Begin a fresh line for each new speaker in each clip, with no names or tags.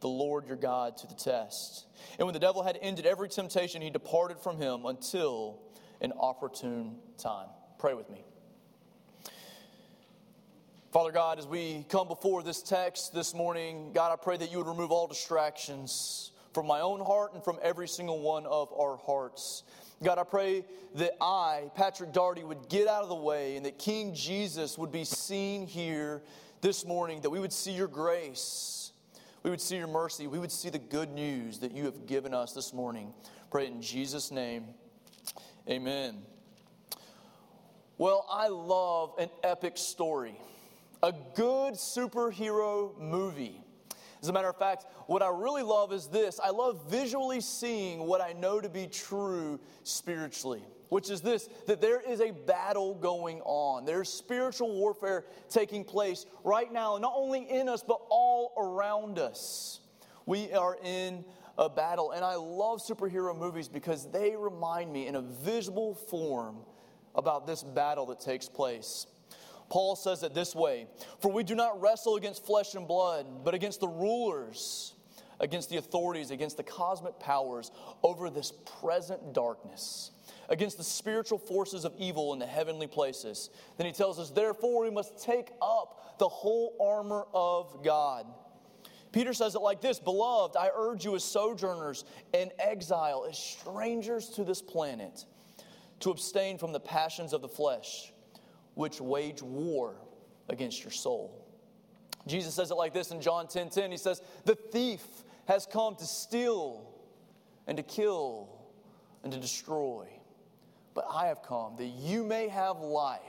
the Lord your God to the test. And when the devil had ended every temptation, he departed from him until an opportune time. Pray with me. Father God, as we come before this text this morning, God, I pray that you would remove all distractions from my own heart and from every single one of our hearts. God, I pray that I, Patrick Daugherty, would get out of the way and that King Jesus would be seen here this morning, that we would see your grace, we would see your mercy, we would see the good news that you have given us this morning. Pray in Jesus' name. Amen. Well, I love an epic story, a good superhero movie. As a matter of fact, what I really love is this I love visually seeing what I know to be true spiritually which is this that there is a battle going on. There's spiritual warfare taking place right now, not only in us, but all around us. We are in a battle. And I love superhero movies because they remind me in a visible form about this battle that takes place. Paul says it this way For we do not wrestle against flesh and blood, but against the rulers, against the authorities, against the cosmic powers over this present darkness against the spiritual forces of evil in the heavenly places. Then he tells us, therefore, we must take up the whole armor of God. Peter says it like this Beloved, I urge you as sojourners and exile, as strangers to this planet, to abstain from the passions of the flesh, which wage war against your soul. Jesus says it like this in John 10 10. He says, The thief has come to steal and to kill and to destroy but I have come that you may have life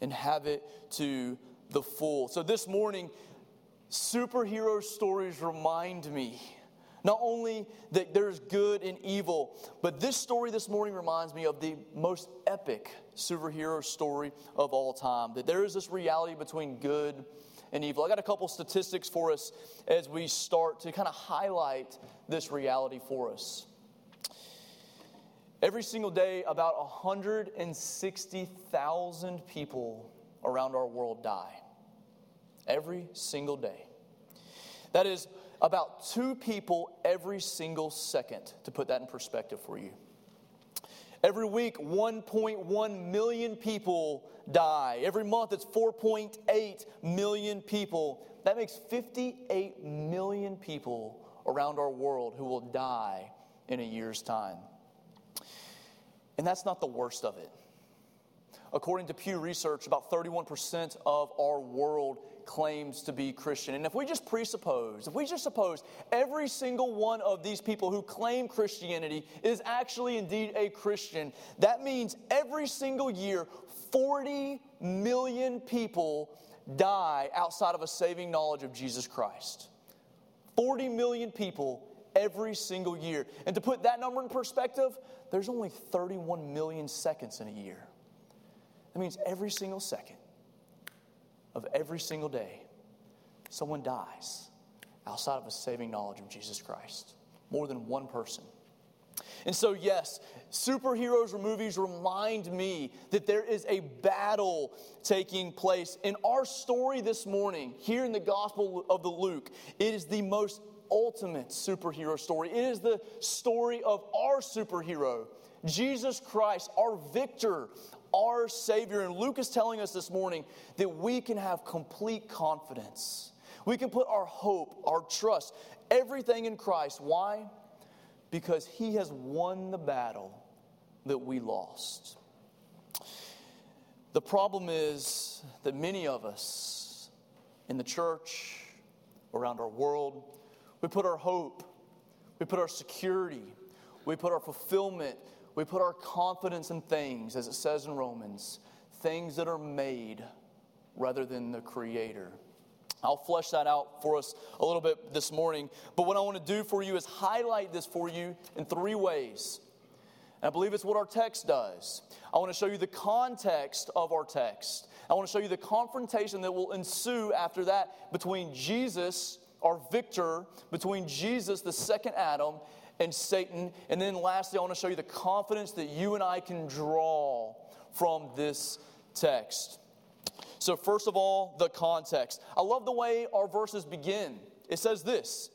and have it to the full. So this morning, superhero stories remind me not only that there's good and evil, but this story this morning reminds me of the most epic superhero story of all time. That there is this reality between good and evil. I got a couple statistics for us as we start to kind of highlight this reality for us. Every single day, about 160,000 people around our world die. Every single day. That is about two people every single second, to put that in perspective for you. Every week, 1.1 million people die. Every month, it's 4.8 million people. That makes 58 million people around our world who will die in a year's time. And that's not the worst of it. According to Pew Research, about 31% of our world claims to be Christian. And if we just presuppose, if we just suppose every single one of these people who claim Christianity is actually indeed a Christian, that means every single year, 40 million people die outside of a saving knowledge of Jesus Christ. 40 million people every single year. And to put that number in perspective, there's only 31 million seconds in a year. That means every single second of every single day, someone dies outside of a saving knowledge of Jesus Christ. More than one person. And so, yes, superheroes or movies remind me that there is a battle taking place. In our story this morning, here in the Gospel of the Luke, it is the most ultimate superhero story. It is the story of our superhero, Jesus Christ, our victor, our Savior. And Luke is telling us this morning that we can have complete confidence. We can put our hope, our trust, everything in Christ. Why? Because He has won the battle that we lost. The problem is that many of us in the church, around our world, we put our hope, we put our security, we put our fulfillment, we put our confidence in things, as it says in Romans, things that are made rather than the Creator. I'll flesh that out for us a little bit this morning. But what I want to do for you is highlight this for you in three ways. And I believe it's what our text does. I want to show you the context of our text. I want to show you the confrontation that will ensue after that between Jesus our victor between Jesus, the second Adam, and Satan. And then lastly, I want to show you the confidence that you and I can draw from this text. So, first of all, the context. I love the way our verses begin. it says this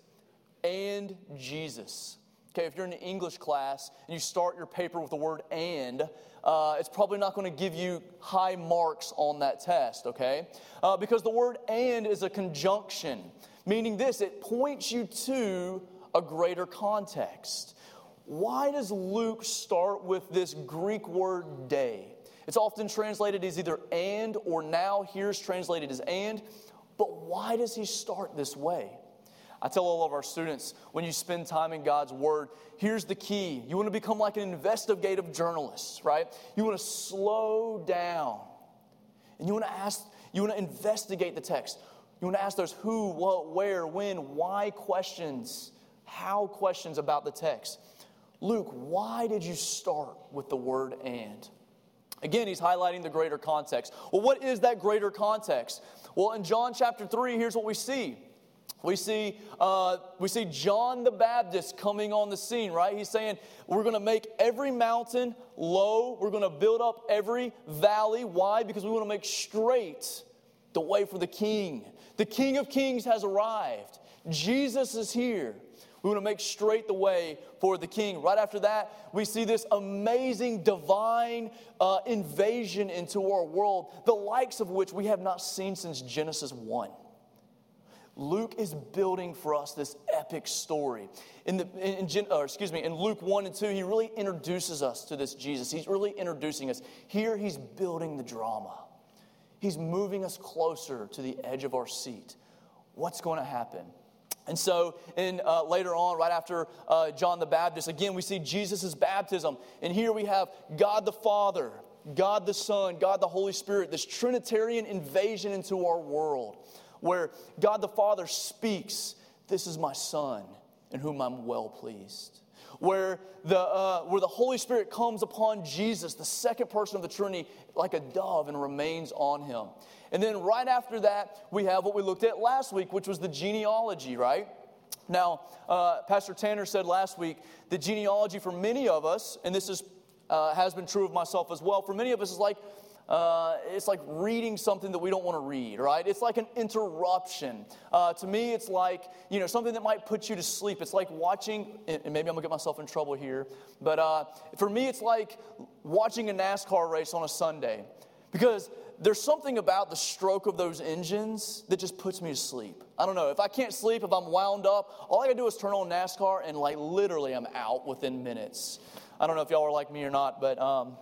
and Jesus. Okay, if you're in an English class and you start your paper with the word and, uh, it's probably not going to give you high marks on that test, okay? Uh, because the word and is a conjunction, meaning this it points you to a greater context. Why does Luke start with this Greek word day? It's often translated as either and or now. Here's translated as and. But why does he start this way? I tell all of our students when you spend time in God's Word, here's the key. You want to become like an investigative journalist, right? You want to slow down and you want to ask, you want to investigate the text. You want to ask those who, what, where, when, why questions, how questions about the text. Luke, why did you start with the word and? Again, he's highlighting the greater context. Well, what is that greater context? Well, in John chapter 3, here's what we see. We see, uh, we see John the Baptist coming on the scene, right? He's saying, We're going to make every mountain low. We're going to build up every valley. Why? Because we want to make straight the way for the King. The King of Kings has arrived. Jesus is here. We want to make straight the way for the king. Right after that, we see this amazing divine uh, invasion into our world, the likes of which we have not seen since Genesis 1. Luke is building for us this epic story. In the, in, in, or excuse me, in Luke 1 and 2, he really introduces us to this Jesus. He's really introducing us. Here, he's building the drama. He's moving us closer to the edge of our seat. What's going to happen? And so, in, uh, later on, right after uh, John the Baptist, again, we see Jesus' baptism. And here we have God the Father, God the Son, God the Holy Spirit, this Trinitarian invasion into our world, where God the Father speaks, This is my Son, in whom I'm well pleased. Where the, uh, where the Holy Spirit comes upon Jesus, the second person of the Trinity, like a dove and remains on him. And then right after that, we have what we looked at last week, which was the genealogy, right? Now, uh, Pastor Tanner said last week the genealogy for many of us, and this is, uh, has been true of myself as well, for many of us is like uh, it's like reading something that we don't want to read, right? It's like an interruption. Uh, to me, it's like, you know, something that might put you to sleep. It's like watching, and maybe I'm going to get myself in trouble here, but uh, for me, it's like watching a NASCAR race on a Sunday. Because there's something about the stroke of those engines that just puts me to sleep. I don't know. If I can't sleep, if I'm wound up, all I gotta do is turn on NASCAR and, like, literally, I'm out within minutes. I don't know if y'all are like me or not, but. Um,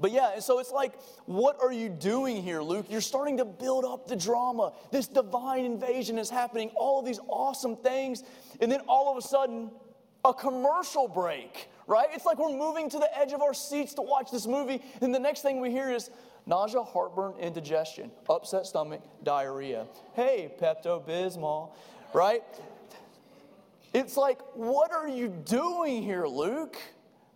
but yeah, and so it's like, what are you doing here, Luke? You're starting to build up the drama. This divine invasion is happening, all of these awesome things, and then all of a sudden, a commercial break, right? It's like we're moving to the edge of our seats to watch this movie, and the next thing we hear is, nausea, heartburn, indigestion, upset stomach, diarrhea. Hey, Pepto Bismol, right? It's like, what are you doing here, Luke?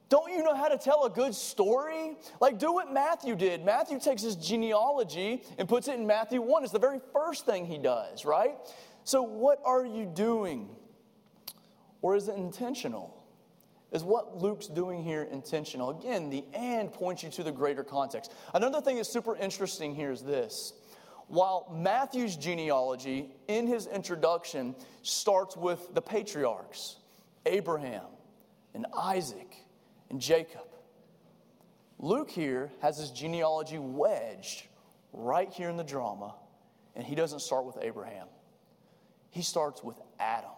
Don't you know how to tell a good story? Like, do what Matthew did. Matthew takes his genealogy and puts it in Matthew 1. It's the very first thing he does, right? So, what are you doing? Or is it intentional? Is what Luke's doing here intentional? Again, the and points you to the greater context. Another thing that's super interesting here is this. While Matthew's genealogy in his introduction starts with the patriarchs, Abraham and Isaac and Jacob, Luke here has his genealogy wedged right here in the drama, and he doesn't start with Abraham. He starts with Adam.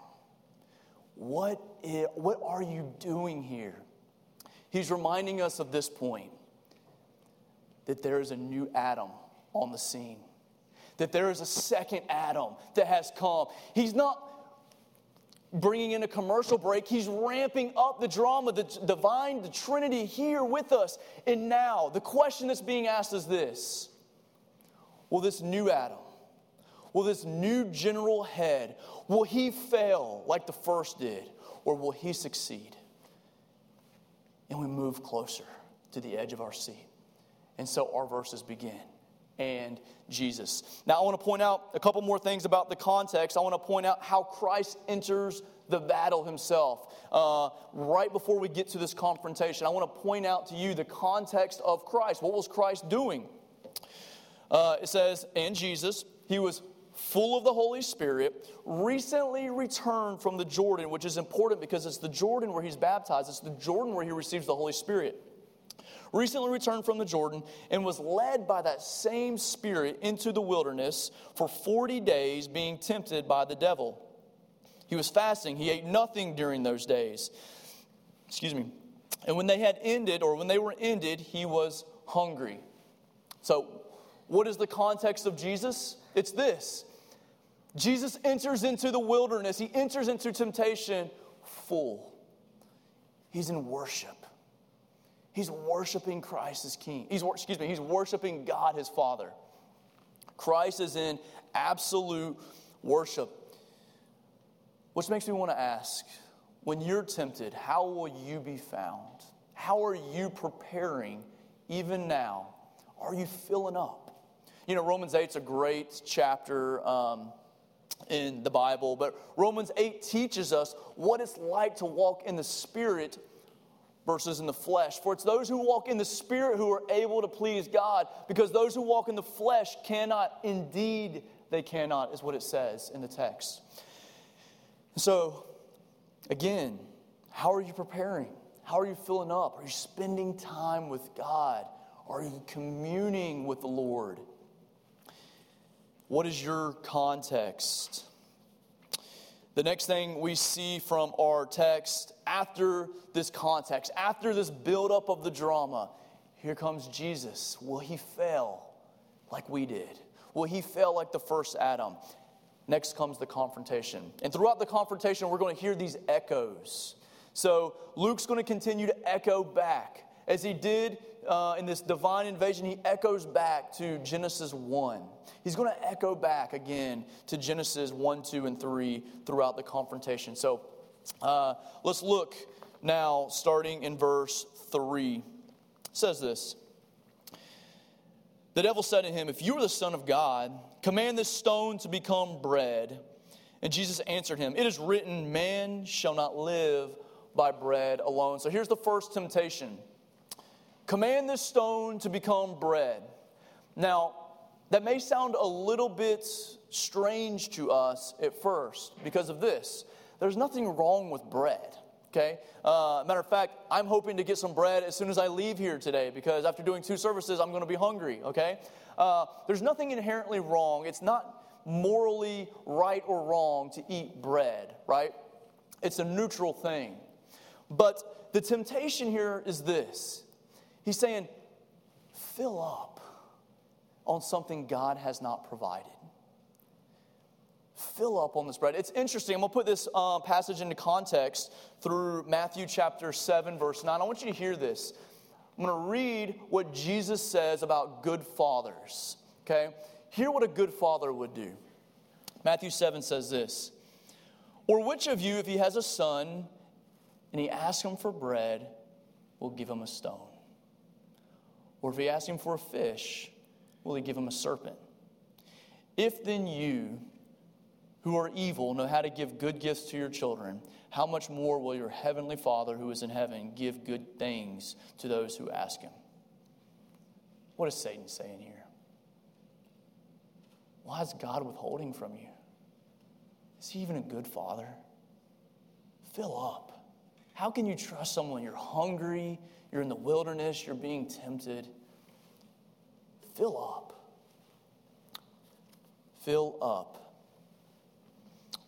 What, is, what are you doing here? He's reminding us of this point that there is a new Adam on the scene, that there is a second Adam that has come. He's not bringing in a commercial break, he's ramping up the drama, the divine, the Trinity here with us. And now, the question that's being asked is this Will this new Adam, will this new general head, Will he fail like the first did, or will he succeed? And we move closer to the edge of our seat. And so our verses begin. And Jesus. Now, I want to point out a couple more things about the context. I want to point out how Christ enters the battle himself. Uh, right before we get to this confrontation, I want to point out to you the context of Christ. What was Christ doing? Uh, it says, and Jesus, he was full of the Holy Spirit, recently returned from the Jordan, which is important because it's the Jordan where he's baptized, it's the Jordan where he receives the Holy Spirit. Recently returned from the Jordan and was led by that same Spirit into the wilderness for 40 days, being tempted by the devil. He was fasting, he ate nothing during those days. Excuse me. And when they had ended, or when they were ended, he was hungry. So, what is the context of Jesus? It's this Jesus enters into the wilderness, he enters into temptation full. He's in worship. He's worshiping Christ as King. He's, excuse me, he's worshiping God his Father. Christ is in absolute worship. Which makes me want to ask when you're tempted, how will you be found? How are you preparing even now? Are you filling up? You know, Romans 8 is a great chapter um, in the Bible, but Romans 8 teaches us what it's like to walk in the Spirit versus in the flesh. For it's those who walk in the Spirit who are able to please God, because those who walk in the flesh cannot, indeed, they cannot, is what it says in the text. So, again, how are you preparing? How are you filling up? Are you spending time with God? Are you communing with the Lord? What is your context? The next thing we see from our text after this context, after this buildup of the drama, here comes Jesus. Will he fail like we did? Will he fail like the first Adam? Next comes the confrontation. And throughout the confrontation, we're going to hear these echoes. So Luke's going to continue to echo back. As he did uh, in this divine invasion, he echoes back to Genesis 1. He's going to echo back again to Genesis 1, 2, and 3 throughout the confrontation. So uh, let's look now, starting in verse 3. It says this The devil said to him, If you are the Son of God, command this stone to become bread. And Jesus answered him, It is written, Man shall not live by bread alone. So here's the first temptation Command this stone to become bread. Now, that may sound a little bit strange to us at first because of this. There's nothing wrong with bread, okay? Uh, matter of fact, I'm hoping to get some bread as soon as I leave here today because after doing two services, I'm going to be hungry, okay? Uh, there's nothing inherently wrong. It's not morally right or wrong to eat bread, right? It's a neutral thing. But the temptation here is this He's saying, fill up on something God has not provided. Fill up on this bread. It's interesting. I'm going to put this uh, passage into context through Matthew chapter 7, verse 9. I want you to hear this. I'm going to read what Jesus says about good fathers. Okay? Hear what a good father would do. Matthew 7 says this Or which of you, if he has a son and he asks him for bread, will give him a stone? Or if he asks him for a fish, will he give him a serpent? If then you, who are evil, know how to give good gifts to your children, how much more will your heavenly Father who is in heaven give good things to those who ask him? What is Satan saying here? Why is God withholding from you? Is he even a good father? Fill up. How can you trust someone? You're hungry, you're in the wilderness, you're being tempted. Fill up. Fill up.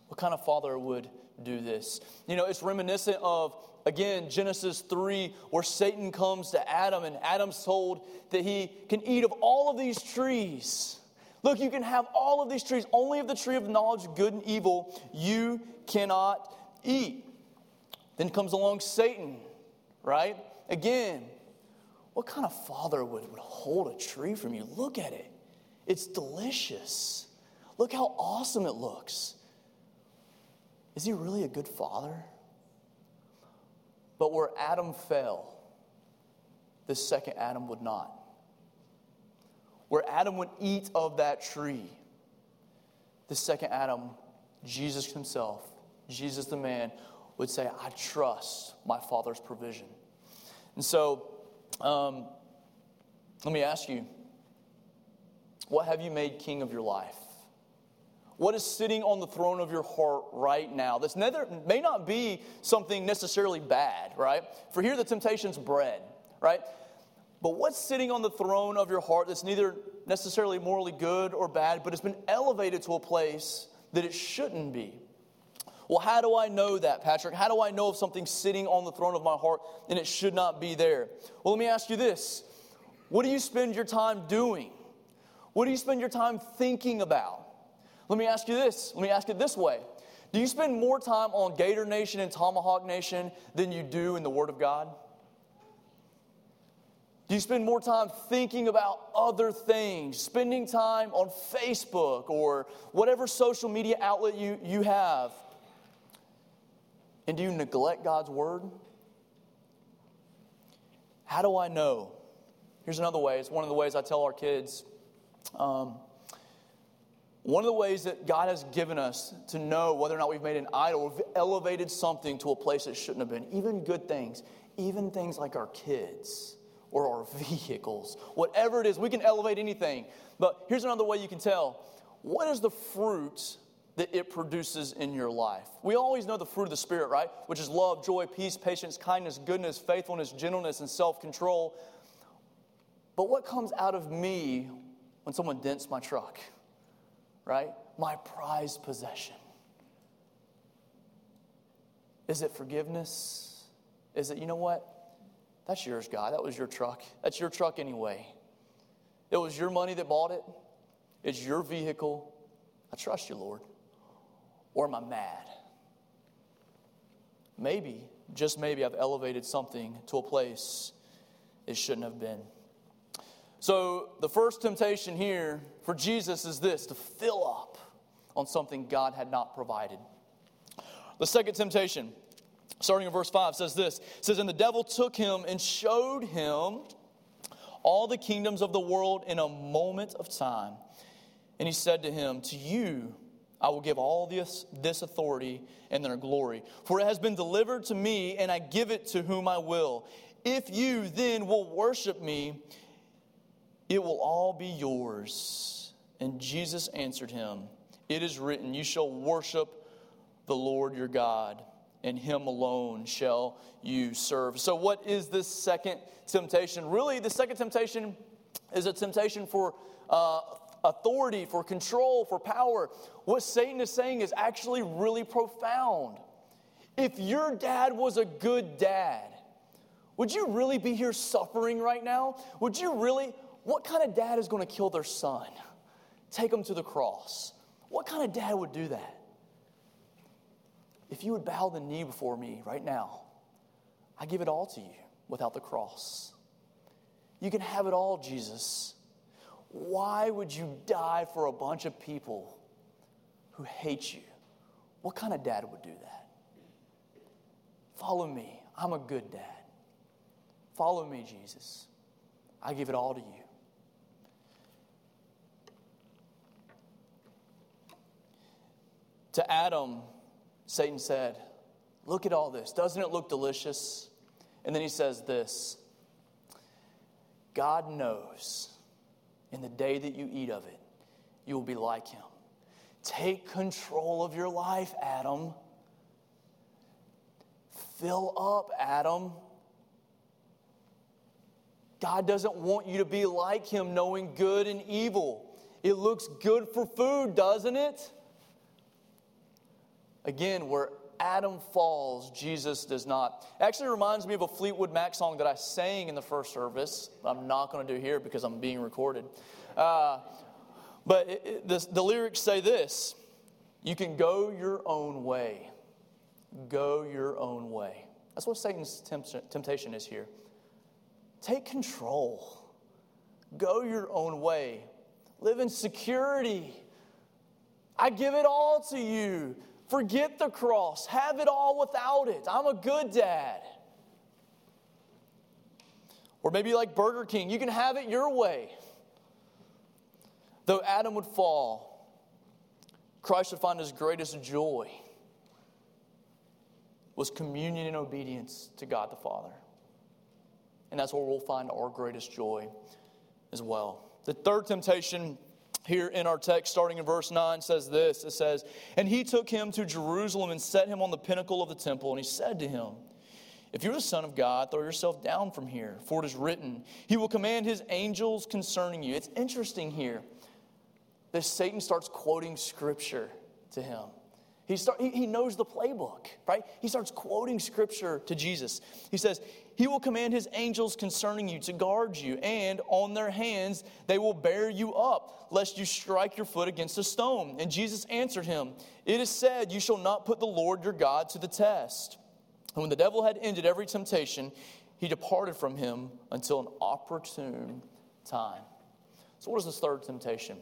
What kind of father would do this? You know, it's reminiscent of, again, Genesis 3, where Satan comes to Adam, and Adam's told that he can eat of all of these trees. Look, you can have all of these trees, only of the tree of knowledge good and evil you cannot eat. Then comes along Satan, right? Again, what kind of father would, would hold a tree from you? Look at it. It's delicious. Look how awesome it looks. Is he really a good father? But where Adam fell, the second Adam would not. Where Adam would eat of that tree, the second Adam, Jesus himself, Jesus the man, would say, I trust my father's provision. And so, um, let me ask you what have you made king of your life? What is sitting on the throne of your heart right now? This neither, may not be something necessarily bad, right? For here, the temptation's bread, right? But what's sitting on the throne of your heart that's neither necessarily morally good or bad, but it's been elevated to a place that it shouldn't be? Well, how do I know that, Patrick? How do I know if something's sitting on the throne of my heart and it should not be there? Well, let me ask you this What do you spend your time doing? What do you spend your time thinking about? Let me ask you this. Let me ask it this way Do you spend more time on Gator Nation and Tomahawk Nation than you do in the Word of God? Do you spend more time thinking about other things, spending time on Facebook or whatever social media outlet you, you have? And do you neglect God's word? How do I know? Here's another way. It's one of the ways I tell our kids. Um, one of the ways that God has given us to know whether or not we've made an idol, we've elevated something to a place it shouldn't have been, even good things, even things like our kids or our vehicles, whatever it is, we can elevate anything. But here's another way you can tell what is the fruit that it produces in your life. We always know the fruit of the Spirit, right? Which is love, joy, peace, patience, kindness, goodness, faithfulness, gentleness, and self control. But what comes out of me when someone dents my truck, right? My prized possession. Is it forgiveness? Is it, you know what? That's yours, God. That was your truck. That's your truck anyway. It was your money that bought it, it's your vehicle. I trust you, Lord. Or am I mad? Maybe, just maybe, I've elevated something to a place it shouldn't have been. So, the first temptation here for Jesus is this to fill up on something God had not provided. The second temptation, starting in verse 5, says this says, And the devil took him and showed him all the kingdoms of the world in a moment of time. And he said to him, To you I will give all this, this authority and their glory. For it has been delivered to me, and I give it to whom I will. If you then will worship me, it will all be yours. And Jesus answered him, It is written, You shall worship the Lord your God, and him alone shall you serve. So, what is this second temptation? Really, the second temptation is a temptation for uh, authority, for control, for power. What Satan is saying is actually really profound. If your dad was a good dad, would you really be here suffering right now? Would you really? What kind of dad is going to kill their son? Take him to the cross. What kind of dad would do that? If you would bow the knee before me right now, I give it all to you without the cross. You can have it all, Jesus. Why would you die for a bunch of people who hate you? What kind of dad would do that? Follow me. I'm a good dad. Follow me, Jesus. I give it all to you. To Adam, Satan said, Look at all this. Doesn't it look delicious? And then he says this God knows in the day that you eat of it, you will be like him. Take control of your life, Adam. Fill up, Adam. God doesn't want you to be like him, knowing good and evil. It looks good for food, doesn't it? Again, where Adam falls, Jesus does not. Actually reminds me of a Fleetwood Mac song that I sang in the first service. I'm not going to do here because I'm being recorded. Uh, but it, it, the, the lyrics say this You can go your own way. Go your own way. That's what Satan's temptation is here. Take control. Go your own way. Live in security. I give it all to you. Forget the cross. Have it all without it. I'm a good dad. Or maybe like Burger King, you can have it your way. Though Adam would fall, Christ would find his greatest joy was communion and obedience to God the Father. And that's where we'll find our greatest joy as well. The third temptation here in our text, starting in verse 9, says this It says, And he took him to Jerusalem and set him on the pinnacle of the temple, and he said to him, If you're the Son of God, throw yourself down from here, for it is written, He will command His angels concerning you. It's interesting here that Satan starts quoting scripture to him. He, start, he, he knows the playbook, right? He starts quoting scripture to Jesus. He says, He will command His angels concerning you to guard you, and on their hands they will bear you up, lest you strike your foot against a stone. And Jesus answered him, It is said, You shall not put the Lord your God to the test. And when the devil had ended every temptation, he departed from him until an opportune time. So, what is this third temptation?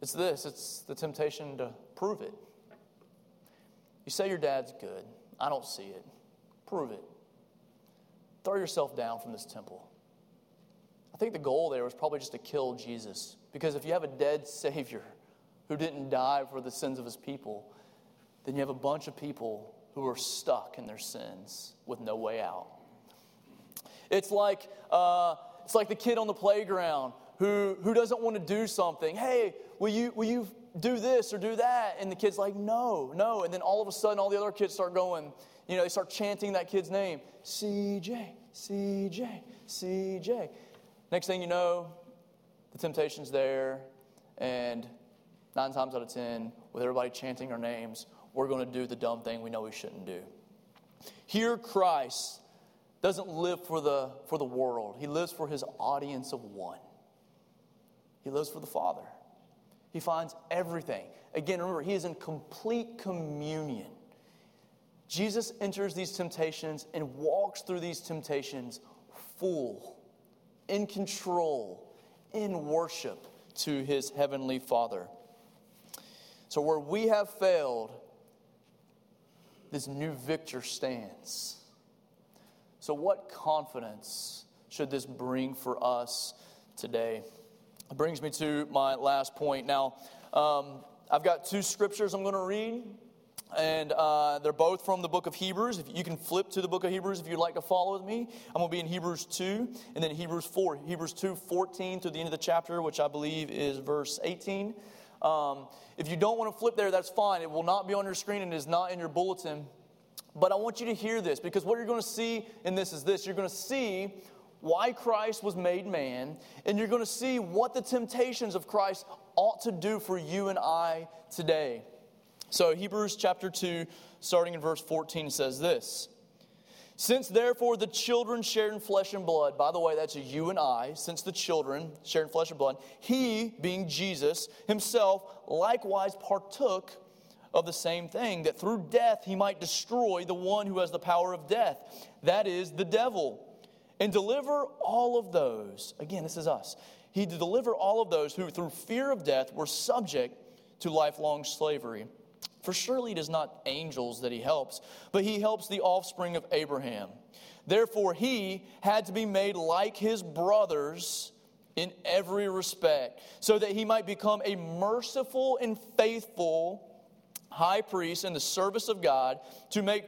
It's this it's the temptation to prove it. You say your dad's good. I don't see it. Prove it. Throw yourself down from this temple. I think the goal there was probably just to kill Jesus. Because if you have a dead Savior who didn't die for the sins of his people, then you have a bunch of people who are stuck in their sins with no way out. It's like, uh, it's like the kid on the playground who, who doesn't want to do something. Hey, will you, will you do this or do that? And the kid's like, no, no. And then all of a sudden, all the other kids start going, you know, they start chanting that kid's name CJ, CJ, CJ. Next thing you know, the temptation's there, and nine times out of ten, with everybody chanting our names, we're going to do the dumb thing we know we shouldn't do. Here, Christ doesn't live for the, for the world, he lives for his audience of one. He lives for the Father. He finds everything. Again, remember, he is in complete communion. Jesus enters these temptations and walks through these temptations full, in control, in worship to his heavenly Father. So, where we have failed, this new victor stands. So, what confidence should this bring for us today? Brings me to my last point. Now, um, I've got two scriptures I'm going to read, and uh, they're both from the book of Hebrews. If you can flip to the book of Hebrews if you'd like to follow with me, I'm going to be in Hebrews 2 and then Hebrews 4. Hebrews 2, 14 to the end of the chapter, which I believe is verse 18. Um, if you don't want to flip there, that's fine. It will not be on your screen and is not in your bulletin. But I want you to hear this because what you're going to see in this is this you're going to see why Christ was made man, and you're going to see what the temptations of Christ ought to do for you and I today. So, Hebrews chapter 2, starting in verse 14, says this Since therefore the children share in flesh and blood, by the way, that's you and I, since the children share in flesh and blood, he, being Jesus, himself likewise partook of the same thing, that through death he might destroy the one who has the power of death, that is, the devil and deliver all of those, again, this is us, he to deliver all of those who through fear of death were subject to lifelong slavery. For surely it is not angels that he helps, but he helps the offspring of Abraham. Therefore, he had to be made like his brothers in every respect, so that he might become a merciful and faithful high priest in the service of God to make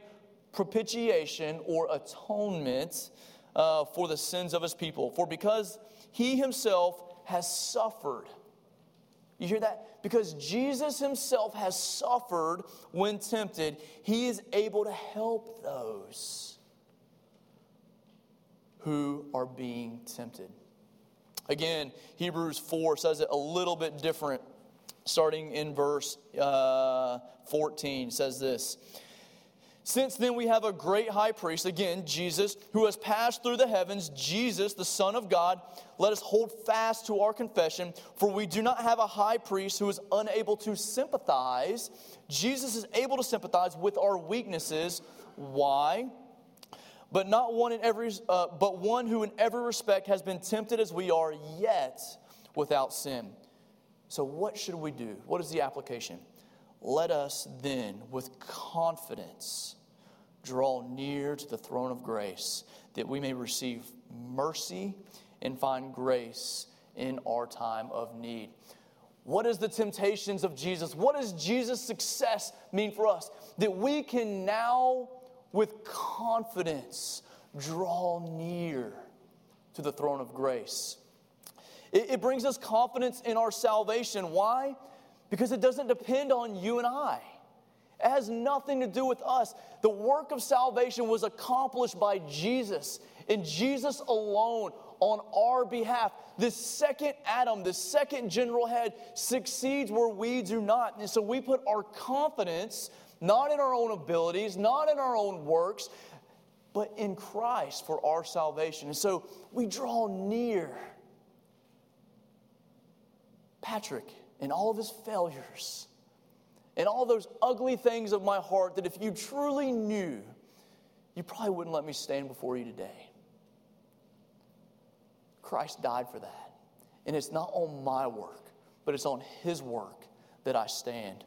propitiation or atonement uh, for the sins of his people. For because he himself has suffered. You hear that? Because Jesus himself has suffered when tempted, he is able to help those who are being tempted. Again, Hebrews 4 says it a little bit different, starting in verse uh, 14, says this. Since then, we have a great high priest, again, Jesus, who has passed through the heavens, Jesus, the Son of God. Let us hold fast to our confession, for we do not have a high priest who is unable to sympathize. Jesus is able to sympathize with our weaknesses. Why? But not one in every, uh, but one who in every respect has been tempted as we are, yet without sin. So, what should we do? What is the application? Let us then, with confidence, draw near to the throne of grace, that we may receive mercy and find grace in our time of need. What is the temptations of Jesus? What does Jesus' success mean for us? That we can now, with confidence, draw near to the throne of grace. It, it brings us confidence in our salvation. Why? Because it doesn't depend on you and I. It has nothing to do with us. The work of salvation was accomplished by Jesus and Jesus alone on our behalf. This second Adam, this second general head, succeeds where we do not. And so we put our confidence not in our own abilities, not in our own works, but in Christ for our salvation. And so we draw near. Patrick, in all of his failures, and all those ugly things of my heart that if you truly knew, you probably wouldn't let me stand before you today. Christ died for that. And it's not on my work, but it's on his work that I stand.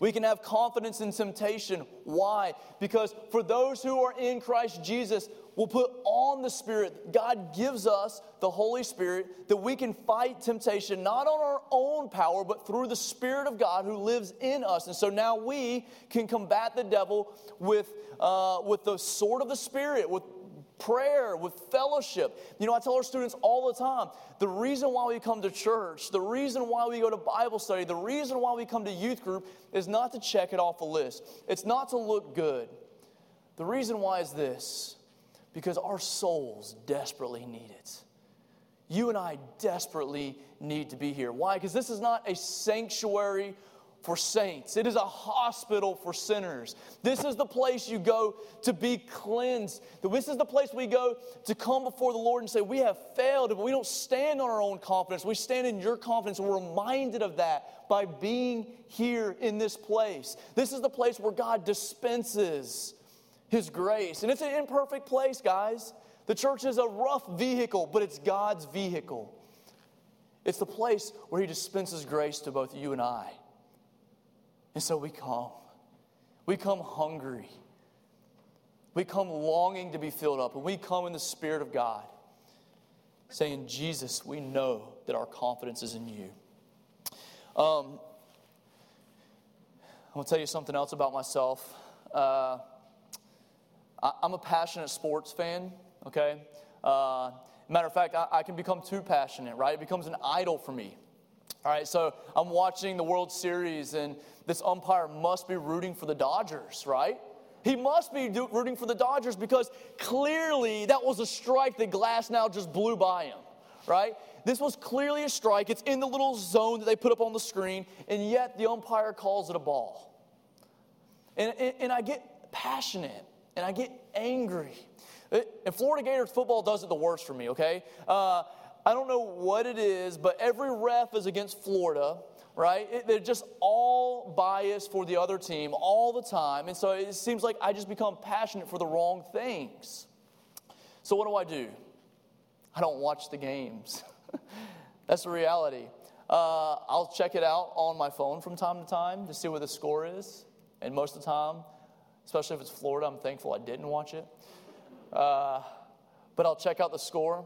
We can have confidence in temptation. Why? Because for those who are in Christ Jesus, will put on the Spirit. God gives us the Holy Spirit that we can fight temptation not on our own power, but through the Spirit of God who lives in us. And so now we can combat the devil with, uh, with the sword of the Spirit, with prayer, with fellowship. You know, I tell our students all the time the reason why we come to church, the reason why we go to Bible study, the reason why we come to youth group is not to check it off a list, it's not to look good. The reason why is this because our souls desperately need it. You and I desperately need to be here. Why? Because this is not a sanctuary for saints. It is a hospital for sinners. This is the place you go to be cleansed. This is the place we go to come before the Lord and say, We have failed, but we don't stand on our own confidence. We stand in your confidence. We're reminded of that by being here in this place. This is the place where God dispenses His grace. And it's an imperfect place, guys. The church is a rough vehicle, but it's God's vehicle. It's the place where He dispenses grace to both you and I. And so we come. We come hungry. We come longing to be filled up. And we come in the Spirit of God, saying, Jesus, we know that our confidence is in you. Um, I'm going to tell you something else about myself. Uh, I, am a passionate sports fan, okay? Uh, matter of fact, I, I can become too passionate, right? It becomes an idol for me. All right, so I'm watching the World Series, and this umpire must be rooting for the Dodgers, right? He must be do- rooting for the Dodgers because clearly that was a strike that Glasnow just blew by him, right? This was clearly a strike. It's in the little zone that they put up on the screen, and yet the umpire calls it a ball. And, and, and I get passionate and I get angry. And Florida Gators football does it the worst for me, okay? Uh, I don't know what it is, but every ref is against Florida, right? It, they're just all biased for the other team all the time. And so it seems like I just become passionate for the wrong things. So what do I do? I don't watch the games. That's the reality. Uh, I'll check it out on my phone from time to time to see what the score is. And most of the time, especially if it's Florida, I'm thankful I didn't watch it. Uh, but I'll check out the score.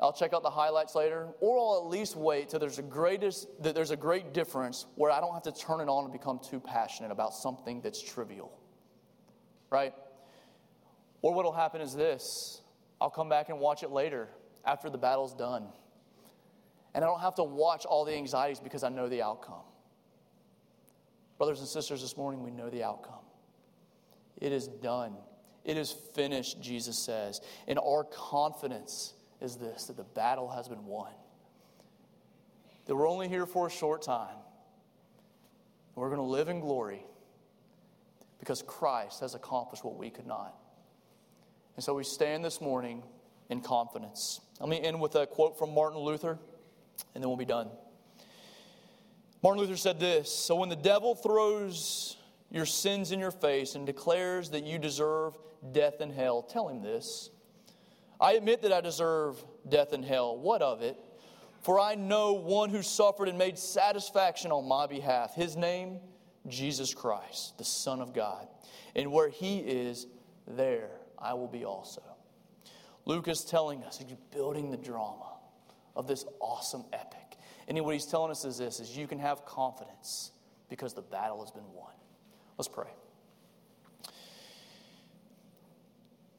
I'll check out the highlights later, or I'll at least wait till there's a greatest that there's a great difference where I don't have to turn it on and become too passionate about something that's trivial. Right? Or what'll happen is this. I'll come back and watch it later after the battle's done. And I don't have to watch all the anxieties because I know the outcome. Brothers and sisters, this morning we know the outcome. It is done. It is finished, Jesus says. And our confidence is this that the battle has been won. That we're only here for a short time. We're going to live in glory because Christ has accomplished what we could not. And so we stand this morning in confidence. Let me end with a quote from Martin Luther, and then we'll be done. Martin Luther said this So when the devil throws your sins in your face and declares that you deserve death and hell, tell him this I admit that I deserve death and hell. What of it? For I know one who suffered and made satisfaction on my behalf. His name, Jesus Christ, the Son of God. And where he is, there I will be also. Luke is telling us, he's building the drama of this awesome epic. And what he's telling us is this is you can have confidence because the battle has been won. Let's pray.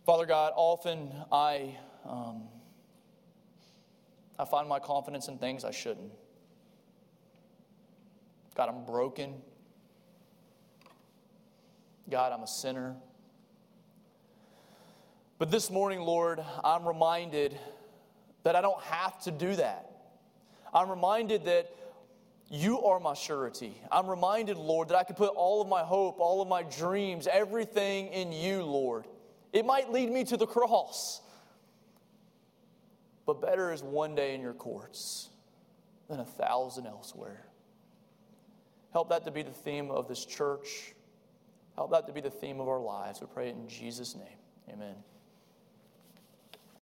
Father God, often I, um, I find my confidence in things I shouldn't. God, I'm broken. God, I'm a sinner. But this morning, Lord, I'm reminded that I don't have to do that. I'm reminded that you are my surety. I'm reminded, Lord, that I can put all of my hope, all of my dreams, everything in you, Lord. It might lead me to the cross, but better is one day in your courts than a thousand elsewhere. Help that to be the theme of this church. Help that to be the theme of our lives. We pray it in Jesus' name. Amen.